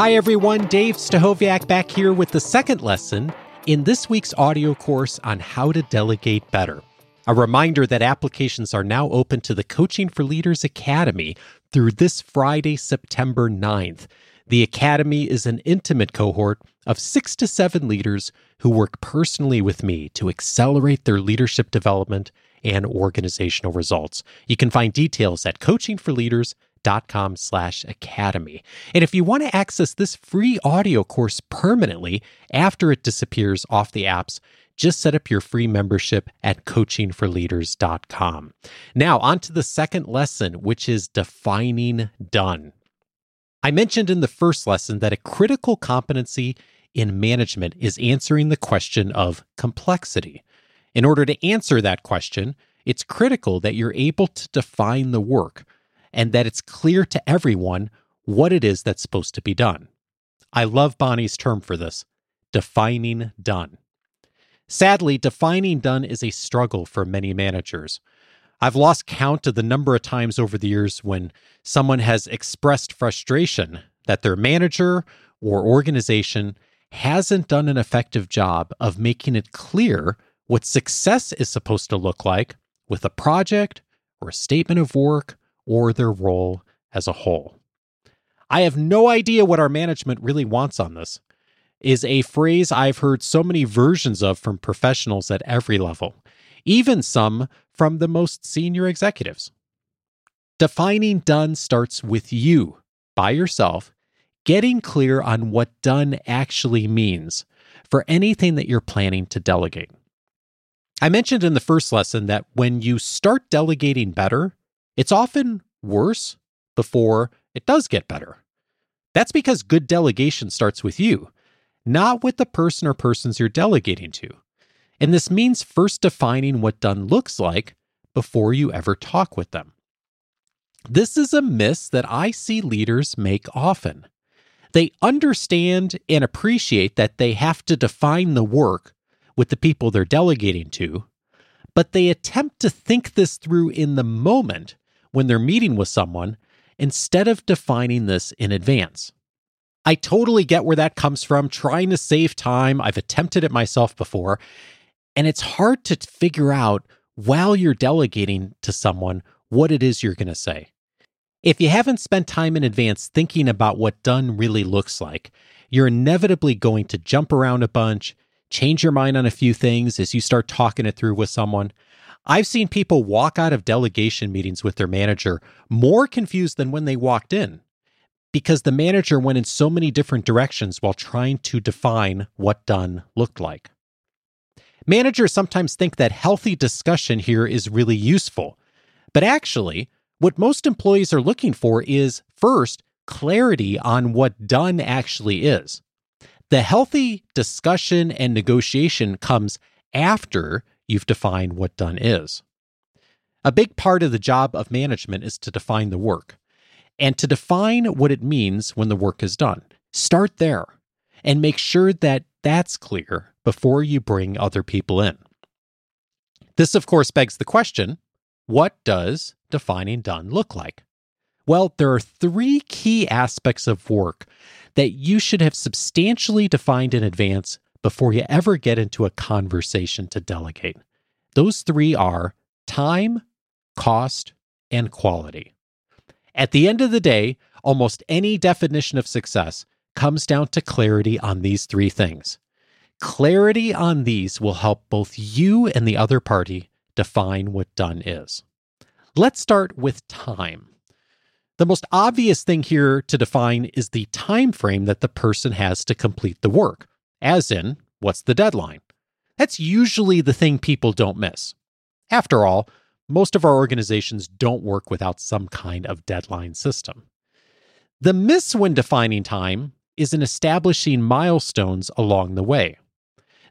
Hi, everyone. Dave Stachowiak back here with the second lesson in this week's audio course on how to delegate better. A reminder that applications are now open to the Coaching for Leaders Academy through this Friday, September 9th. The Academy is an intimate cohort of six to seven leaders who work personally with me to accelerate their leadership development and organizational results. You can find details at coachingforleaders.com slash academy. And if you want to access this free audio course permanently after it disappears off the apps, just set up your free membership at coachingforleaders.com. Now, on to the second lesson, which is defining done. I mentioned in the first lesson that a critical competency in management is answering the question of complexity. In order to answer that question, it's critical that you're able to define the work and that it's clear to everyone what it is that's supposed to be done. I love Bonnie's term for this defining done. Sadly, defining done is a struggle for many managers. I've lost count of the number of times over the years when someone has expressed frustration that their manager or organization hasn't done an effective job of making it clear what success is supposed to look like with a project or a statement of work or their role as a whole. I have no idea what our management really wants on this, is a phrase I've heard so many versions of from professionals at every level, even some from the most senior executives. Defining done starts with you, by yourself, getting clear on what done actually means for anything that you're planning to delegate. I mentioned in the first lesson that when you start delegating better, it's often worse before it does get better. That's because good delegation starts with you, not with the person or persons you're delegating to. And this means first defining what done looks like before you ever talk with them. This is a miss that I see leaders make often. They understand and appreciate that they have to define the work with the people they're delegating to, but they attempt to think this through in the moment when they're meeting with someone instead of defining this in advance. I totally get where that comes from, trying to save time. I've attempted it myself before, and it's hard to figure out while you're delegating to someone what it is you're going to say. If you haven't spent time in advance thinking about what done really looks like, you're inevitably going to jump around a bunch, change your mind on a few things as you start talking it through with someone. I've seen people walk out of delegation meetings with their manager more confused than when they walked in because the manager went in so many different directions while trying to define what done looked like. Managers sometimes think that healthy discussion here is really useful, but actually, what most employees are looking for is first, clarity on what done actually is. The healthy discussion and negotiation comes after you've defined what done is. A big part of the job of management is to define the work and to define what it means when the work is done. Start there and make sure that that's clear before you bring other people in. This, of course, begs the question what does defining done look like? Well, there are three key aspects of work that you should have substantially defined in advance before you ever get into a conversation to delegate. Those three are time, cost, and quality. At the end of the day, almost any definition of success comes down to clarity on these three things. Clarity on these will help both you and the other party define what done is. Let's start with time. The most obvious thing here to define is the time frame that the person has to complete the work, as in, what's the deadline? That's usually the thing people don't miss. After all, most of our organizations don't work without some kind of deadline system. The miss when defining time is in establishing milestones along the way.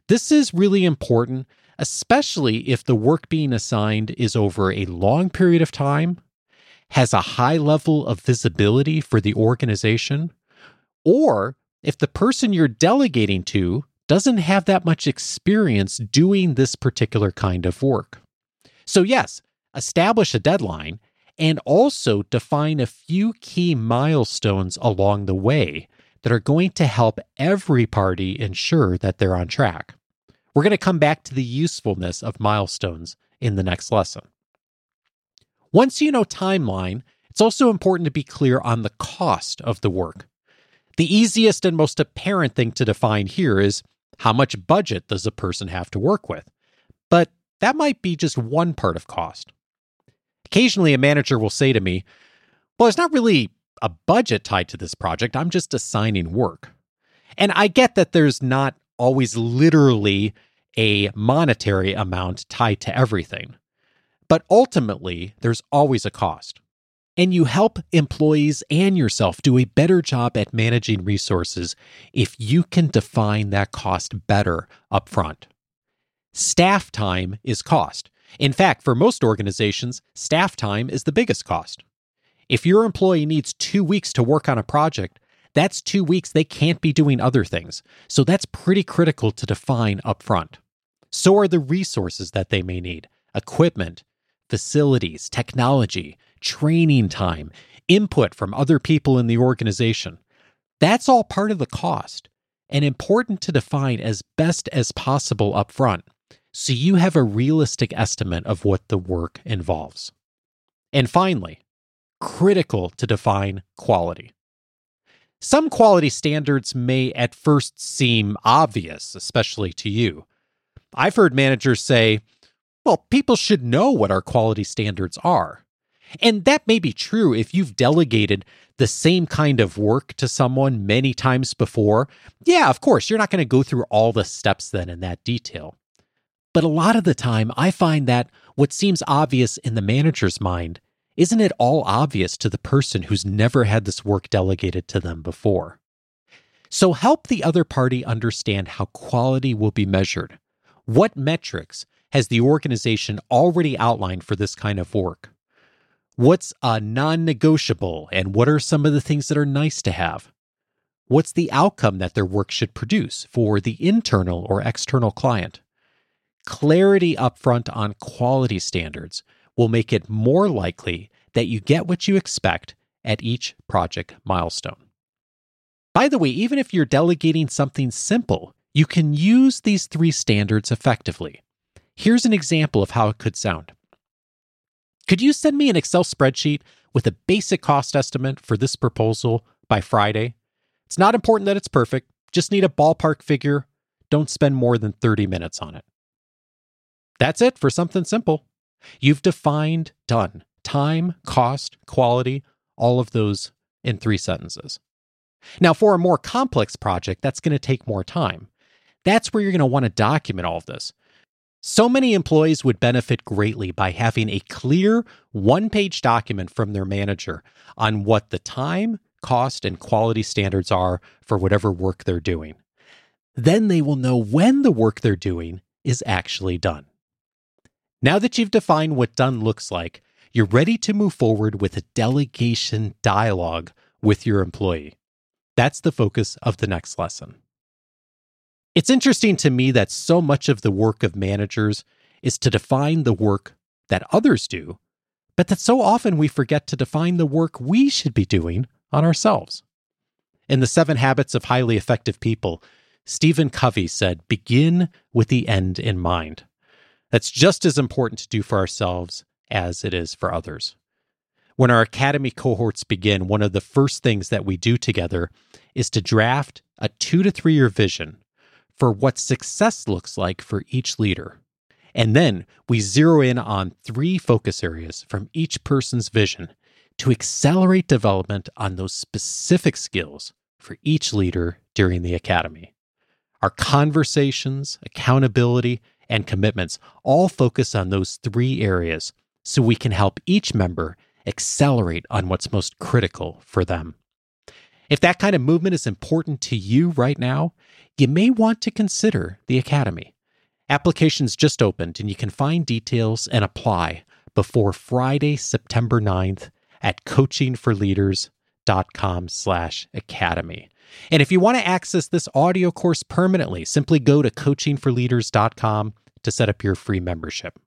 This is really important, especially if the work being assigned is over a long period of time, has a high level of visibility for the organization, or if the person you're delegating to doesn't have that much experience doing this particular kind of work. So, yes, establish a deadline, and also define a few key milestones along the way that are going to help every party ensure that they're on track. We're going to come back to the usefulness of milestones in the next lesson. Once you know timeline, it's also important to be clear on the cost of the work. The easiest and most apparent thing to define here is how much budget does a person have to work with? But that might be just one part of cost. Occasionally, a manager will say to me, Well, there's not really a budget tied to this project. I'm just assigning work. And I get that there's not always literally a monetary amount tied to everything. But ultimately, there's always a cost. And you help employees and yourself do a better job at managing resources if you can define that cost better upfront. Staff time is cost. In fact, for most organizations, staff time is the biggest cost. If your employee needs two weeks to work on a project, that's two weeks they can't be doing other things. So that's pretty critical to define upfront. So are the resources that they may need equipment, facilities, technology, training time, input from other people in the organization. That's all part of the cost and important to define as best as possible upfront so you have a realistic estimate of what the work involves. And finally, critical to define quality. Some quality standards may at first seem obvious, especially to you. I've heard managers say, well, people should know what our quality standards are. And that may be true if you've delegated the same kind of work to someone many times before. Yeah, of course, you're not going to go through all the steps then in that detail. But a lot of the time, I find that what seems obvious in the manager's mind isn't at all obvious to the person who's never had this work delegated to them before. So help the other party understand how quality will be measured. What metrics has the organization already outlined for this kind of work? What's uh, a non negotiable, and what are some of the things that are nice to have? What's the outcome that their work should produce for the internal or external client? Clarity upfront on quality standards will make it more likely that you get what you expect at each project milestone. By the way, even if you're delegating something simple, you can use these three standards effectively. Here's an example of how it could sound. Could you send me an Excel spreadsheet with a basic cost estimate for this proposal by Friday? It's not important that it's perfect, just need a ballpark figure. Don't spend more than 30 minutes on it. That's it for something simple. You've defined done time, cost, quality, all of those in three sentences. Now, for a more complex project, that's going to take more time. That's where you're going to want to document all of this. So many employees would benefit greatly by having a clear one page document from their manager on what the time, cost, and quality standards are for whatever work they're doing. Then they will know when the work they're doing is actually done. Now that you've defined what done looks like, you're ready to move forward with a delegation dialogue with your employee. That's the focus of the next lesson. It's interesting to me that so much of the work of managers is to define the work that others do, but that so often we forget to define the work we should be doing on ourselves. In The Seven Habits of Highly Effective People, Stephen Covey said, Begin with the end in mind. That's just as important to do for ourselves as it is for others. When our academy cohorts begin, one of the first things that we do together is to draft a two to three year vision for what success looks like for each leader. And then we zero in on three focus areas from each person's vision to accelerate development on those specific skills for each leader during the academy. Our conversations, accountability, and commitments all focus on those three areas so we can help each member accelerate on what's most critical for them. If that kind of movement is important to you right now, you may want to consider the Academy. Applications just opened and you can find details and apply before Friday, September 9th at coachingforleaders.com slash academy. And if you want to access this audio course permanently, simply go to coachingforleaders.com to set up your free membership.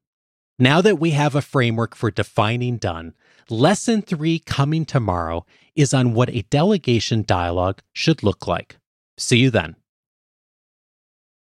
Now that we have a framework for defining done, lesson three coming tomorrow is on what a delegation dialogue should look like. See you then.